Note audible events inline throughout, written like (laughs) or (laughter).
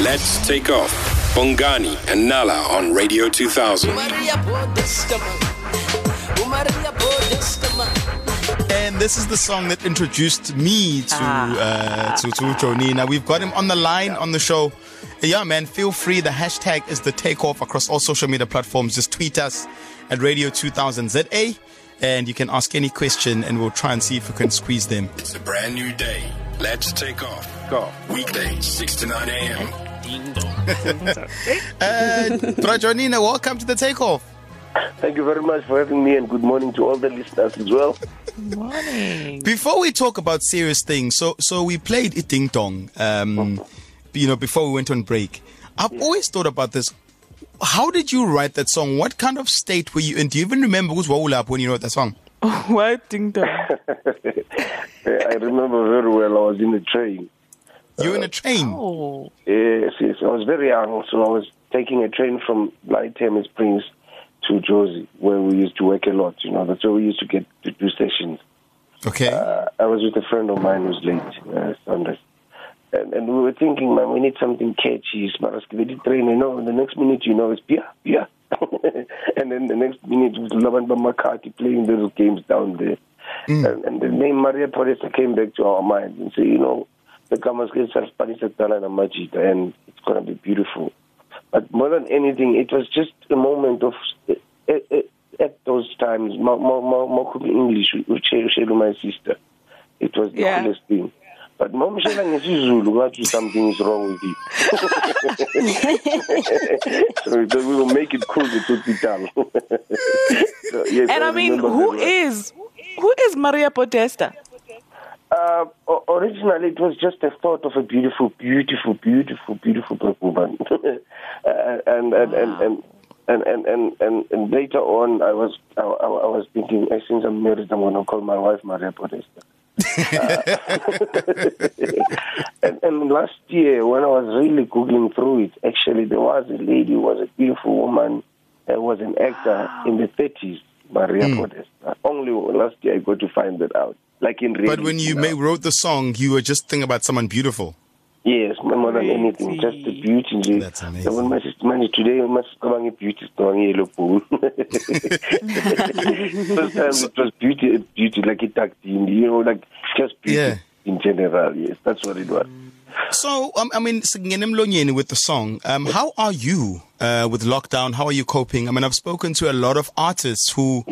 Let's take off. Bongani and Nala on Radio 2000. And this is the song that introduced me to uh, to to Joe Nina. We've got him on the line on the show. Yeah, man, feel free. The hashtag is the takeoff across all social media platforms. Just tweet us at Radio 2000 ZA, and you can ask any question, and we'll try and see if we can squeeze them. It's a brand new day. Let's take off. Go. Weekday, 6 to 9 a.m. (laughs) Uh, Bra Joe Nina, welcome to the takeoff. Thank you very much for having me, and good morning to all the listeners as well. Good Morning. Before we talk about serious things, so so we played it ding dong, um, you know, before we went on break. I've always thought about this. How did you write that song? What kind of state were you in? Do you even remember who's roll up when you wrote that song? (laughs) what ding dong? (laughs) I remember very well. I was in the train. You were in a train. Oh, Yes, yes. I was very young, so I was taking a train from Lighthammer Springs to Josie, where we used to work a lot. You know, that's where we used to get to do sessions. Okay. Uh, I was with a friend of mine who's late, uh, Sanders. And, and we were thinking, man, we need something catchy. Smarasky train, you know, and the next minute, you know, it's Pia, Pia. (laughs) and then the next minute, it was Laban Makati playing those games down there. And, and the name Maria Podesta came back to our minds and said, you know, the Kamaske Spanish and Majita, and it's going to be beautiful. But more than anything, it was just a moment of, uh, uh, at those times, more, English with my sister. It was the Yeah. coolest thing. But mom shela ngesizulu ngathi something is wrong with you. (laughs) so, we will make it cool with (laughs) Tutitang. so, yes, and I mean, remember who is who is Maria Podesta? Uh, originally, it was just a thought of a beautiful, beautiful, beautiful, beautiful black woman. (laughs) uh, and, and, and, and, and, and, and, and, and later on, I was I, I I was thinking, since I'm married, I'm going to call my wife Maria Podesta. (laughs) and, and last year, when I was really googling through it, actually, there was a lady who was a beautiful woman, uh, was an actor in the 30s, Maria Podesta. Only last year I got to find that out. Like in but when you now. ma- wrote the song, you were just thinking about someone beautiful. Yes, more than anything, just the beauty. nje. That's amazing. So when my sister, man, today my sister going beauty store yellow pool. (laughs) First time it was beauty, beauty like it tucked in, you know, like just beauty Yeah. in general. Yes, that's what it was. So, um, I mean, singing Mlonyeni with the song, um, how are you uh, with lockdown? How are you coping? I mean, I've spoken to a lot of artists who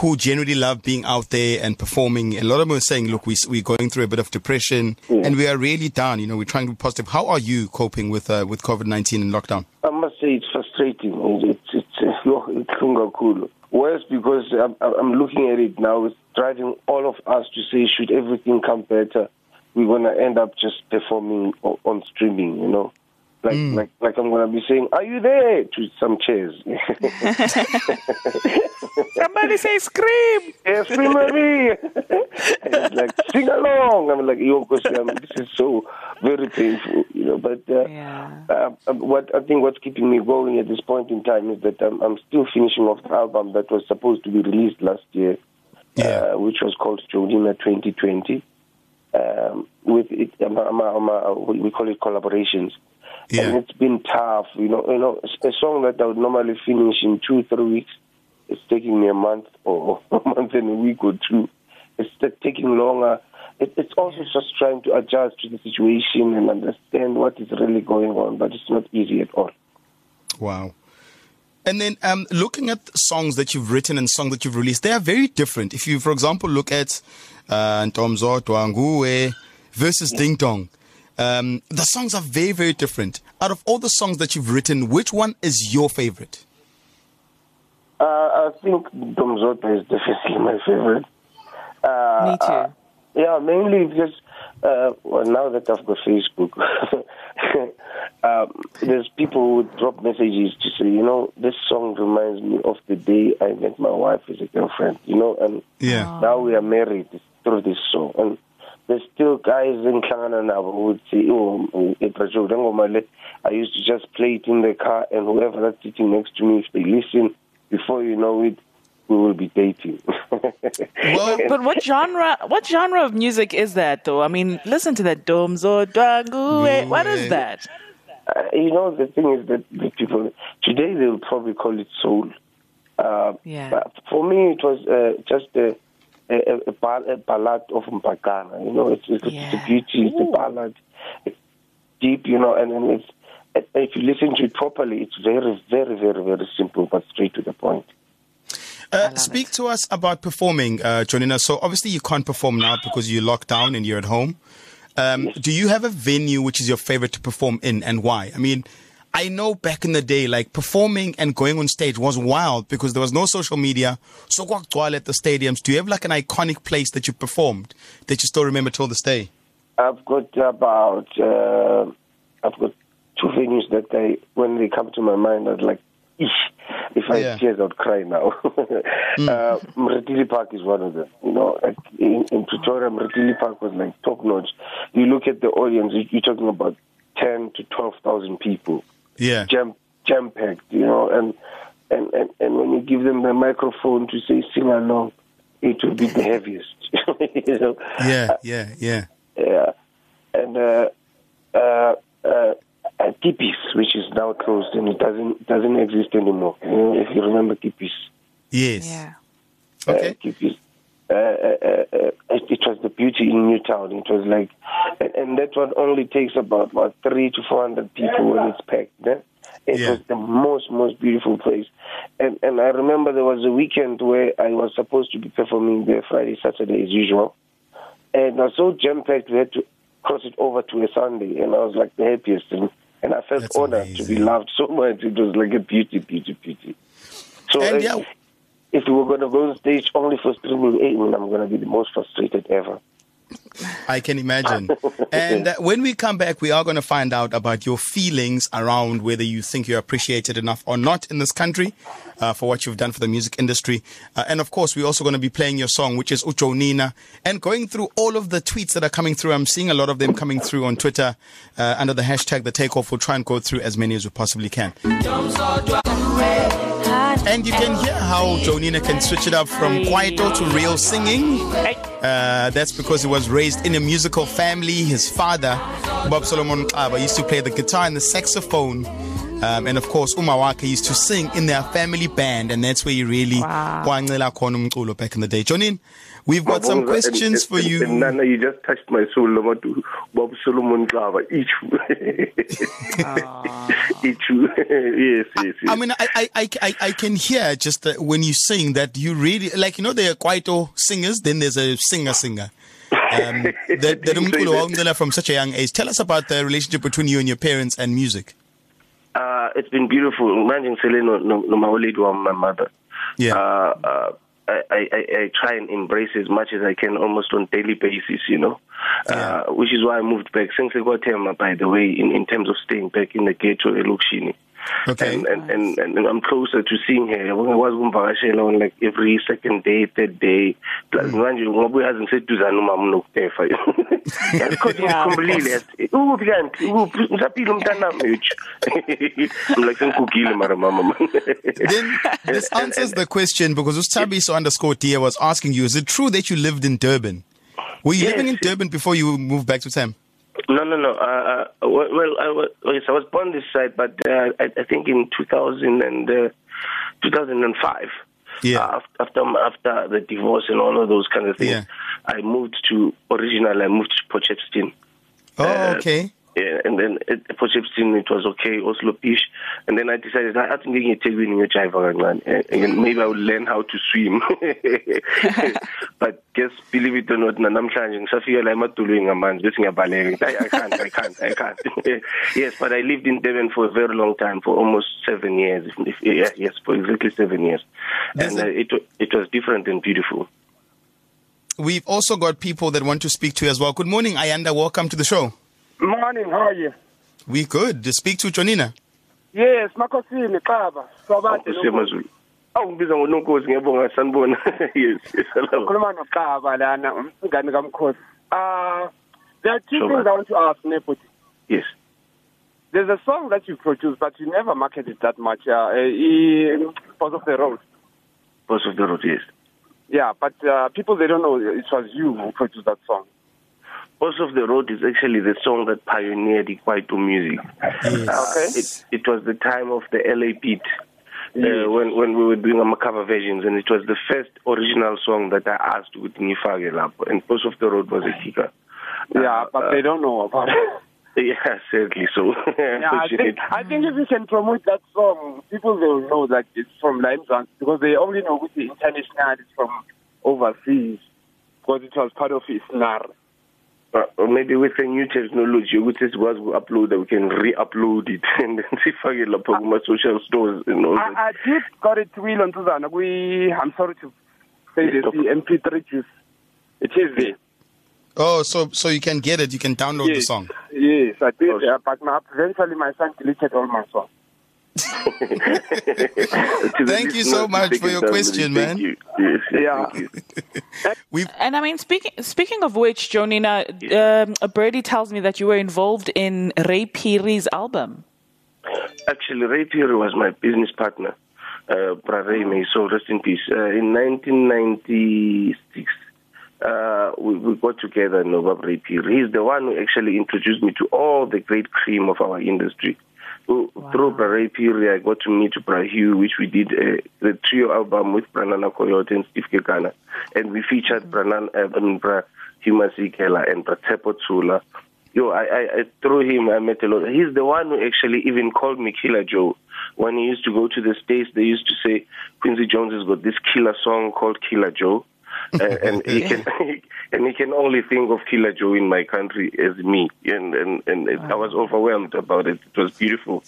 who generally love being out there and performing. A lot of them are saying, look, we, we're going through a bit of depression and we are really down. You know, we're trying to be positive. How are you coping with uh, with COVID-19 and lockdown? I must say it's frustrating. It's it's it's (laughs) cool. Worse because I'm, I'm looking at it now. It's driving all of us to say, should everything come better, we're gonna end up just performing on streaming. You know, like like like I'm gonna be saying, "Are you there?" to some chairs. (laughs) (laughs) Somebody say scream. yes, free Marie. and it's like sing along. I'm like, yo, because um, this is so very painful, you know. But uh, Yeah. uh, what I think what's keeping me going at this point in time is that I'm, I'm still finishing off the album that was supposed to be released last year, Yeah. uh, which was called Joe Nina 2020. Um, with it, um, um, um, uh, we we call it collaborations. Yeah. And it's been tough, you know. You know, a song that I would normally finish in two, three weeks, it's taking me a month or (laughs) a month and a week or two. It's taking longer. It, it's also just trying to adjust to the situation and understand what is really going on, but it's not easy at all. Wow. And then um, looking at songs that you've written and songs that you've released, they are very different. If you, for example, look at uh, Ntomzo Dwanguwe versus Ding Dong, um, the songs are very, very different. Out of all the songs that you've written, which one is your favorite? Uh, I think Domzota is definitely my favorite. Uh, Me too. uh, yeah, mainly because uh, well, now that I've got Facebook, (laughs) um, there's people who drop messages to say, you know, this song reminds me of the day I met my wife as a girlfriend, you know, and Yeah. now we are married through this song. And there's still guys in Klana now who would say, oh, Ebrajo, Dangomale, I used to just play it in the car, and whoever that's sitting next to me, if they listen, before you know it, we will be dating. Well, (laughs) But what genre? What genre of music is that, though? I mean, listen to that. Domzo Dwanguwe. What is that? Uh, you know, the thing is that the people today they'll probably call it soul. Uh, Yeah. But for me, it was uh, just a, a, a, a ballad of Mpakana. You know, it's, it's, it's a beauty, it's a ballad. It's deep, you know, and then it's if you listen to it properly, it's very, very, very, very simple, but straight to the point. Uh, speak it. to us about performing, uh, Joe Nina. So obviously you can't perform now because you're locked down and you're at home. Um, do you have a venue which is your favorite to perform in and why? I mean, I know back in the day, like performing and going on stage was wild because there was no social media. So kwakugcwala at the stadiums. Do you have like an iconic place that you performed that you still remember till this day? I've got about uh, I've got two venues that I when they come to my mind I'd like if I Yeah. had tears I'd cry now. (laughs) uh, Mretili Park is one of them. You know, in, in Pretoria, Mretili Park was like top notch. You look at the audience, you- you're talking about ten to twelve thousand people, Yeah. jam jam packed. You know, and, and and and when you give them the microphone to say sing along, it will be the (laughs) heaviest. (laughs) you know. Yeah, yeah, yeah. Yeah, and uh, uh, uh, uh, Kippies, which is now closed and it doesn't doesn't exist anymore. You know, if you remember Kippies, Yes. Yeah. Okay. uh, Kippies. Uh, uh, uh, it, it was the beauty in Newtown. It was like, and, and that one only takes about what three to four hundred people when it's packed. Eh? It Yeah. was the most most beautiful place, and and I remember there was a weekend where I was supposed to be performing there Friday Saturday as usual, and I was so jam packed we had to cross it over to a Sunday, and I was like the happiest, and, and I felt That's honored to be loved so much. It was like a beauty, beauty, beauty. So And yeah, if we were going to go on stage only for streaming, eh, I'm going to be the most frustrated ever. I can imagine. (laughs) and uh, when we come back, we are going to find out about your feelings around whether you think you're appreciated enough or not in this country uh, for what you've done for the music industry. Uh, and of course, we're also going to be playing your song, which is Ucho Nina, and going through all of the tweets that are coming through. I'm seeing a lot of them coming through on Twitter uh, under the hashtag The Takeoff. We'll try and go through as many as we possibly can. And you can hear how Joe Nina can switch it up from kwaito to real singing. Uh, that's because he was raised in a musical family. His father, Bob Solomon Xaba, used to play the guitar and the saxophone. Um, and of course, Umawaka used to sing in their family band, and that's where he really Wow. kwancela khona umculo back in the day. Jonin, we've got some questions and- for and- you. and Nana, you just touched my soul. Loma Bob Solomon Klava. Each. (laughs) Each. yes, yes, yes. I mean, I, I, I, I- I can hear just when you sing that you really like. You know, there are kwaito singers. Then there's a singer singer. Um, (laughs) that that umculo wawuncela from such a young age. Tell us about the relationship between you and your parents and music. Uh, it's been beautiful. Manje ngisele no no no mawoledi my mother. Yeah. Uh, uh, I, I, I try and embrace as much as I can almost on daily basis, you know. Yeah. Uh, which is why I moved back. Since I got him, by the way, in, in terms of staying back in the ghetto, Elukshini. Okay. And, and, and, and I'm closer to seeing her. When I was kumvakashela on like every second day, third day. Plus manje ngoba uyazi ngiseduzane umama unokutefa. Yasikhothi Yeah, of ngikhumbulile yathi ukuphi kanti ukuphi ngisaphila umntanami yethu. (laughs) I'm like sengigugile mara mama then (laughs) this answers the question because Ustabiso underscore Tia was asking you: Is it true that you lived in Durban? Were you Yes. living in Durban before you moved back to Tam? No, no, no. Uh, uh, well, I was, yes, I was born this side, but uh, I, I think in 2000 and, uh, 2005. Yeah. Uh, after, after after the divorce and all of those kind of things, Yeah. I moved to original. I moved to Potchefstroom. Oh, okay. Yeah, and then at Potchefstroom it was okay, Oslo Pish, and then I decided I think ngeke eThekwini ngiyojiva kancane, and maybe I would learn how to swim. (laughs) but guess believe it or not, namhlanje ngisafika la emadolweni ngamanzi bese ngiyabaleka ngithi, "Ayi, I can't, I can't, I can't. (laughs) yes, but I lived in Durban for a very long time, for almost seven years. If, if, yeah, yes, for exactly seven years, and uh, it it was different and beautiful. We've also got people that want to speak to you as well. Good morning, Ayanda. Welcome to the show. Morning, how are you? We good. To speak to Joe Nina. Yes, Makhosini Xaba. Sobade Kusiyamazulu. Awu ngibiza ngononkosi ngiyabonga sanibona. (laughs) yes, yes, hello. Khuluma noXaba lana umngane kaMkhosi. Ah, there are two Sure, things man. I want to ask Nepoti. Yes. There's a song that you produced, but you never marketed that much. Uh, uh, Boss of the Road. Boss of the road, yes. Yeah, but uh, people they don't know it was you who produced that song. Boss of the Road is actually the song that pioneered Ikwaito music. Yes. It, it was the time of the LA beat. Uh, when when we were doing our cover versions, and it was the first original song that I asked with Nifage Lapo, and Boss of the Road was a kicker. Yeah, Uh, but uh, they don't know about it. (laughs) Yeah, sadly so. (laughs) Yeah, I think, I think if you can promote that song, people will know that it's from Lime because they only know with the international it's from overseas because it was part of Isnar. Uh, or maybe with the new technology which ukuthi sikwazi uku-uploada we can re-upload it (laughs) and then sifake lapho kuma-social stores and all that. I, I did got it wheel on Suzana. We, I'm sorry to say this, the MP3 juice. It is there. Oh, so so you can get it. You can download the song. Yes, I did. Oh, Uh, but my, eventually my son deleted all my songs. (laughs) To the Thank you so much for your question, man. you. Yes, yes, Yeah. thank. (laughs) And I mean, speaking speaking of which, Joe Nina, um, Birdie tells me that you were involved in Ray Phiri's album. Actually, Ray Phiri was my business partner. Uh, Bra Ray may so rest in peace. Uh, in 1996, uh, we, we got together, Novab Ray Phiri. He's the one who actually introduced me to all the great cream of our industry. Through through Bra Ray Phiri, I got to meet Bra Hugh, which we did uh, the trio album with Branana Coyote and Steve Kekana. And we featured Branan, uh, I mean, Bra Hugh Masekela and Bra Tsepo Tshola. Yo, I, I, I through him I met a lot. He's the one who actually even called me Killer Joe. When he used to go to the States, they used to say Quincy Jones has got this killer song called Killer Joe. (laughs) and he can (laughs) and he can only think of Killer Joe in my country as me, and and and it, I was overwhelmed about it. It was beautiful,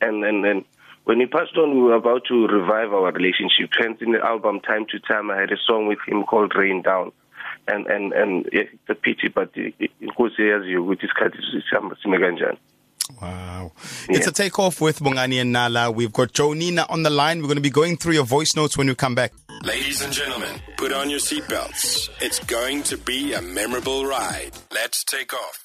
and and then when he passed on, we were about to revive our relationship. Hence, in the album, time to time, I had a song with him called Rain Down, and and and it's a pity, but eh, eh, inkosi yaziyo ukuthi isikhathi sihamba um, sime kanjani. Wow. It's a takeoff with Bongani and Nala. We've got Joe Nina on the line. We're going to be going through your voice notes when we come back. Ladies and gentlemen, put on your seatbelts. It's going to be a memorable ride. Let's take off.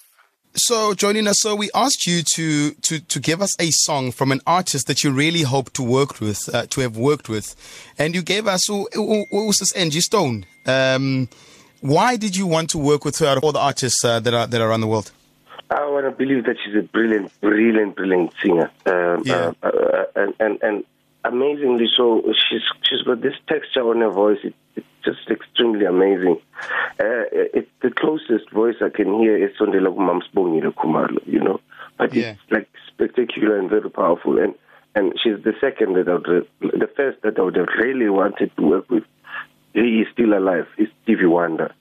So, Joe Nina, so we asked you to, to, to give us a song from an artist that you really hope to work with, uh, to have worked with. And you gave us, who who- who was this Angie Stone? Um, why did you want to work with her out of all the artists uh, that are, that are around the world? I want to believe that she's a brilliant, brilliant, brilliant singer. Um, Yeah. uh, uh, and, and and amazingly so, she's she's got this texture on her voice. It, it's just extremely amazing. Uh, it's the closest voice I can hear is Sondela Kumamsbongile Khumalo, you know. But Yeah. it's like spectacular and very powerful. And and she's the second that I would, the first that I would have really wanted to work with. He is still alive. It's Stevie Wonder.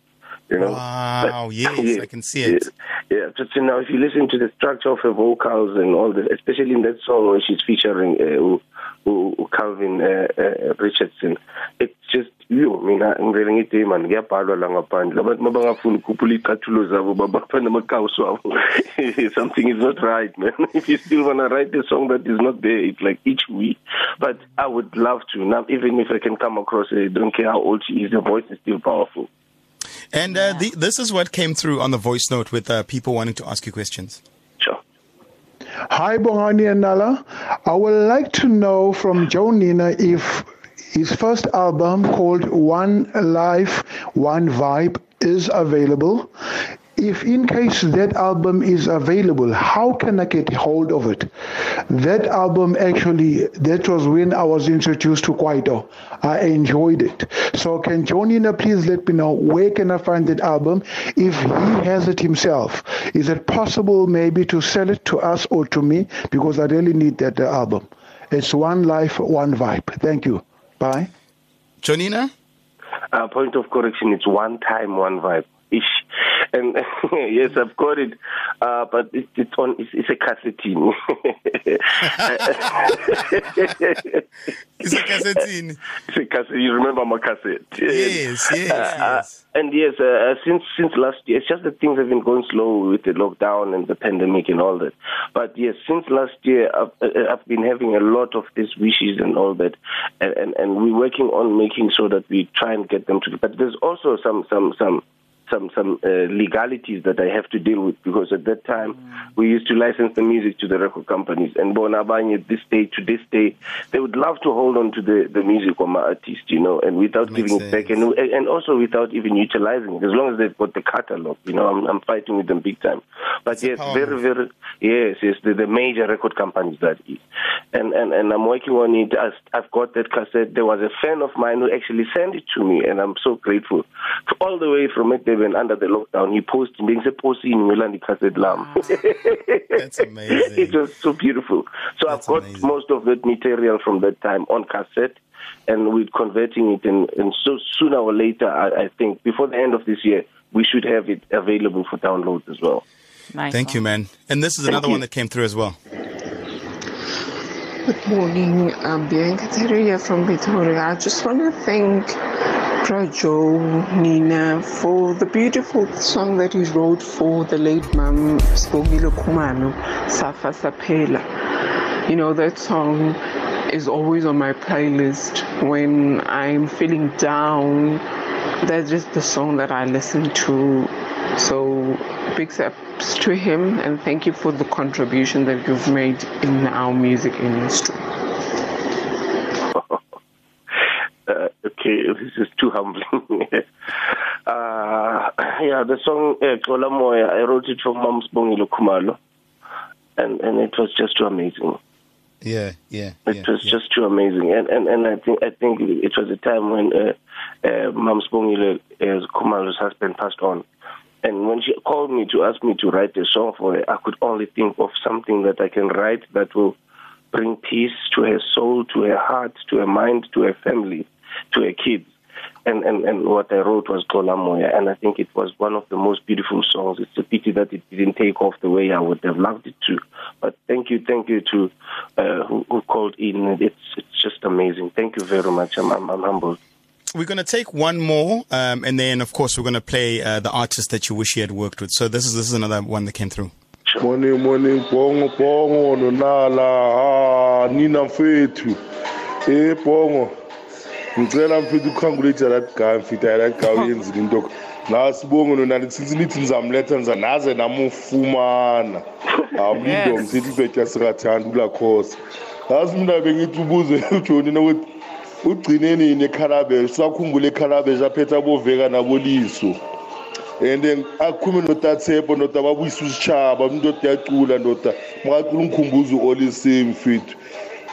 You know. Wow, yes, I can see it. Yeah, just you know, if you listen to the structure of her vocals and all that, especially in that song where she's featuring uh, Calvin uh, uh, Richardson, it's just yo mina ngivele ngithi man ngiyabhalwa la ngaphandle. Abantu mabangafuni ukukhuphula icathulo zabo babapha namakawuso abo (laughs) something is not right man. (laughs) If you still want to write a song that is not there it's like each week. But I would love to now even if I can come across I don't care how old she is the voice is still powerful And uh, the, this is what came through on the voice note with uh, people wanting to ask you questions. sure Hi, Bongani and Nala. I would like to know from Joe Nina if his first album called One Life, One Vibe is available. If in case that album is available, how can I get hold of it? That album actually, that was when I was introduced to Kwaito. I enjoyed it. So can Joe Nina please let me know where can I find that album? If he has it himself, is it possible maybe to sell it to us or to me? Because I really need that uh, album. It's One Life, One Vibe. Thank you. Bye. Joe Nina? uh, point of correction, it's one time, one vibe. Ish. (laughs) And (laughs) yes, I've got it, uh, but it, it's on. It's, it's a cassettine. (laughs) It's a cassettine. it's a cassette. You remember my cassette? Yes, yes, yes. And yes, uh, uh, since since last year, it's just that things have been going slow with the lockdown and the pandemic and all that. But yes, since last year, I've, uh, I've been having a lot of these wishes and all that, and, and and we're working on making sure that we try and get them to. But there's also some some some some some uh, legalities that I have to deal with because at that time mm. we used to license the music to the record companies. And Bonabang at this day to this day they would love to hold on to the the music of my artist you know and without giving sense. it back and and also without even utilizing it as long as they've got the catalog you know I'm, I'm fighting with them big time. But yes very very yes yes the, the major record companies that is. And and and I'm working on it. As I've got that cassette. There was a fan of mine who actually sent it to me and I'm so grateful. All the way from Durban under the lockdown, he posted being supposed in Milandi Cassette Lam. Ah, that's (laughs) amazing. it was so beautiful. So That's I've got amazing. most of that material from that time on cassette and we're converting it and, and so sooner or later I, I think before the end of this year we should have it available for download as well. Nice Thank one. you, man. And this is Thank another you. one that came through as well. Good morning. I'm Bianca Teria from Pretoria. I just want to thank Joe Nina for the beautiful song that he wrote for the late Mam Sibongile Khumalo, Safa Sapela. You know, that song is always on my playlist when I'm feeling down. That's just the song that I listen to. So, big steps to him and thank you for the contribution that you've made in our music industry. (laughs) Uh, okay, this is humbling. uh, (laughs) yeah, the song Xola uh, Moya, I wrote it for Mom Sibongile Khumalo, and and it was just too amazing. Yeah, yeah. It yeah, was yeah. just too amazing, and and and I think I think it was a time when uh, uh, uh, Khumalo's husband passed on. And when she called me to ask me to write a song for her, I could only think of something that I can write that will bring peace to her soul, to her heart, to her mind, to her family to her kids. And, and, and what I wrote was Xola Moya, and I think it was one of the most beautiful songs. It's a pity that it didn't take off the way I would have loved it to. But thank you, thank you to uh, who, who called in. It's it's just amazing. Thank you very much. I'm, I'm, I'm humbled. We're going to take one more, um, and then of course we're going to play uh, the artist that you wish you had worked with. So this is this is another one that came through. Morning, morning, bongo, bongo, nonala, ah, nina mfethu, eh, bongo. Ngicela mfethu ukhangulate that guy mfethu that guy uyenzile into. Nasibonge nona since nithi nizamletha niza naze namufumana. Awumlindo msithi ibhetya sikathanda ulakhosa. Yazi mina bengithi ubuze (laughs) ujoni nokuthi ugcineni nekharabesh sakhumbule ekharabesh aphethe aboveka naboliso? And akhume notatshepo ndoda babuyisa usitshaba ndoda yacula ndoda. Makacula umkhumbuzo olisame mfethu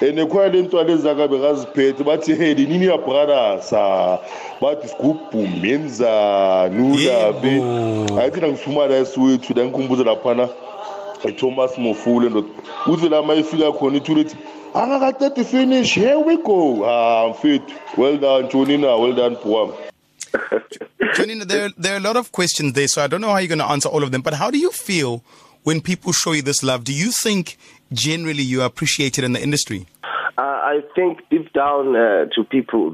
and khona le ntwana ezaka bekaziphethe bathi hey linini yabrothersa bathi sigubhu menzani ulabe ayithi nangisifumana esiwethu la ngikhumbuza laphana thomas mofule ndoda uthi la ma ifika khona ithule ithi angakaqedi finish here we go ah mfethu well done jonina well done poam Joe Nina, there, there are a lot of questions there, so I don't know how you're going to answer all of them. But how do you feel when people show you this love? Do you think generally you are appreciated in the industry? Uh, I think deep down uh, to people,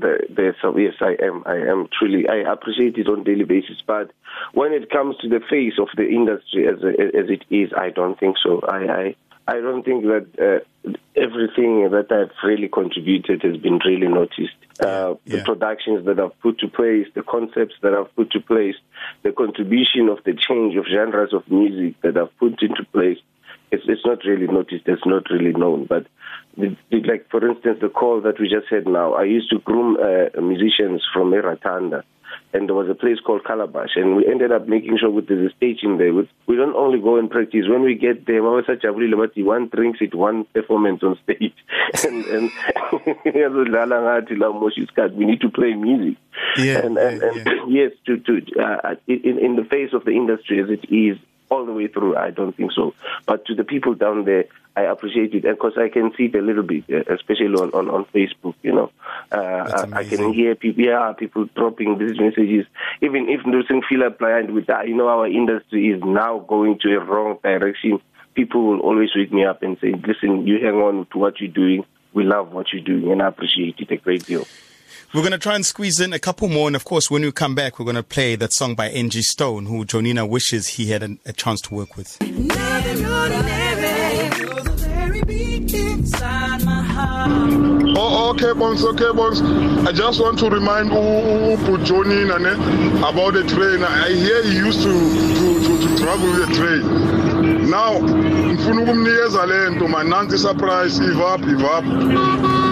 so yes, I am. I am truly. I appreciate it on daily basis. But when it comes to the face of the industry as as it is, I don't think so. I I, I don't think that uh, everything that I've really contributed has been really noticed. Uh, yeah. The productions that I've put to place, the concepts that I've put to place, the contribution of the change of genres of music that I've put into place it's, it's not really noticed, it's not really known. But the, the, like, for instance, the call that we just had now, I used to groom uh, musicians from Eratanda. And there was a place called Calabash, and we ended up making sure with there's a stage in there. We don't only go and practice. When we get there, we such a one drinks it, one performance on stage, (laughs) and and (laughs) we need to play music. Yeah, and, and, and yeah. (laughs) yes, to to uh, in in the face of the industry as it is, all the way through. I don't think so. But to the people down there, I appreciate it because I can see it a little bit, uh, especially on, on, on Facebook. You know, uh, I, I, can hear people, yeah, people dropping these messages. Even if doesn't feel applied with that, you know, our industry is now going to a wrong direction. People will always wake me up and say, "Listen, you hang on to what you're doing. We love what you're doing, and I appreciate it a great deal." We're going to try and squeeze in a couple more. And of course, when we come back, we're going to play that song by Angie Stone, who Joe Nina wishes he had a, a chance to work with. Oh, okay, Bones, okay, Bones. I just want to remind Pujonina about the train. I hear he used to, to, to, to travel with the train. Now, ngifuna ukumnikeza lento man nansi surprise if up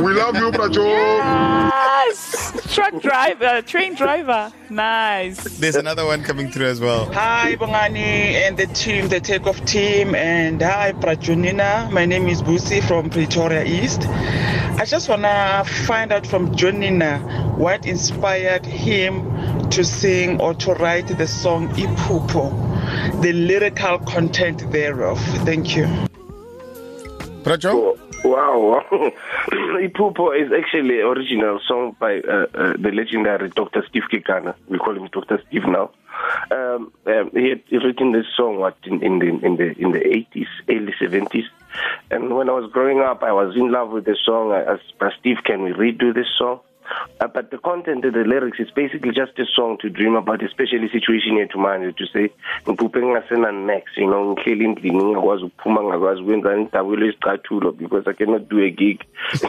we love you brajo Yes! Truck driver, train driver. Nice. There's another one coming through as well. Hi, Bongani and the team, the takeoff team, and hi, Prajonina. My name is Busi from Pretoria East. I just want to find out from Joe Nina what inspired him to sing or to write the song Ipupo, the lyrical content thereof. Thank you. Brajo? Wow. (laughs) Ipupo is actually an original song by uh, uh, the legendary Dr. Steve Kekana. We call him Dr. Steve now. Um, um, he had written this song what in, in the in the in the 80s, early 70s. And when I was growing up, I was in love with the song. I asked Steve, can we redo this song? Uh, but the content of the lyrics is basically just a song to dream about, especially situation yethu manje to say ngingasena next you know ngihleli endlini ngingakwazi ukuphuma ngakwazi ukwenza ngidabukelwe isicathulo because I cannot do a gig. (laughs)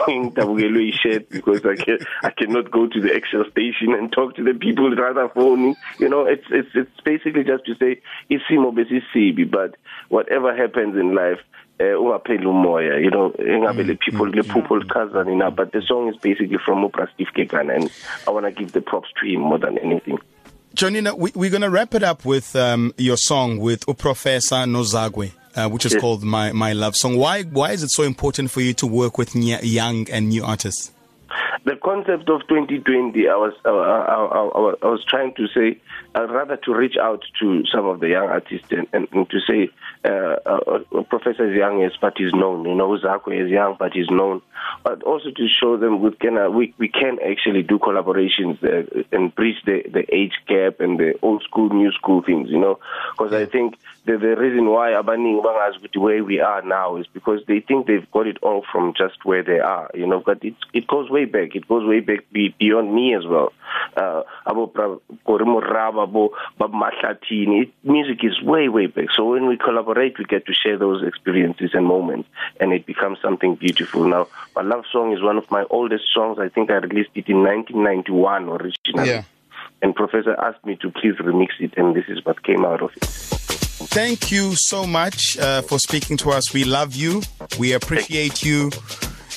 I-shirt because I can I cannot go to the actual station and talk to the people rather phone you know it's it's it's basically just to say isimo besisibi but whatever happens in life uh, ungapheli umoya you know engabe le people le people lichazani na but the song is basically from Oprah Steve and I want to give the props to him more than anything Joe Nina, we, we're going to wrap it up with um, your song with Uprofessor Nozagwe. Uh, which is Yes. called my my love song. Why why is it so important for you to work with young and new artists? the concept of 2020 i was uh, I, I, I was trying to say uh, rather to reach out to some of the young artists and, and, and to say uh, uh, uh, professor is young yes but he's known. You know Zakwe is young but he's known. But also to show them we can uh, we, we can actually do collaborations uh, and bridge the, the age gap and the old school new school things you know. Because i think the, the reason why abaningi bangazi ukuthi where we are now is because they think they've got it all from just where they are you know. But it it goes way back. It goes way back beyond me as well. Uh abo Bra- Korimo Raba abo Bab Mahlathini it, music is way way back so when we collaborate we get to share those experiences and moments and it becomes something beautiful now my love song is one of my oldest songs i think i released it in 1991 originally Yeah. and professor asked me to please remix it and this is what came out of it Thank you so much uh, for speaking to us. We love you. We appreciate you.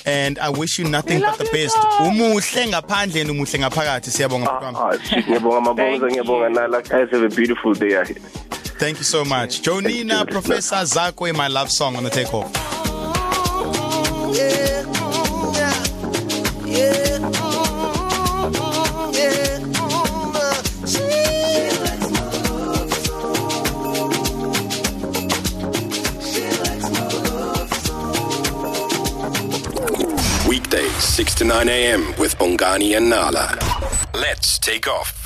And I wish you nothing but the best. too. Umuhle ngaphandle and umuhle ngaphakathi siyabonga mfowethu wami. Ah, shit, ngiyabonga mabonza Thank ngiyabonga you. nala guys have a beautiful day ahead Thank you so much. Joe Nina, Professor Zakwe, my love song on the takeoff. Weekdays, 6 9 a.m. with Bongani and Nala. Let's take off.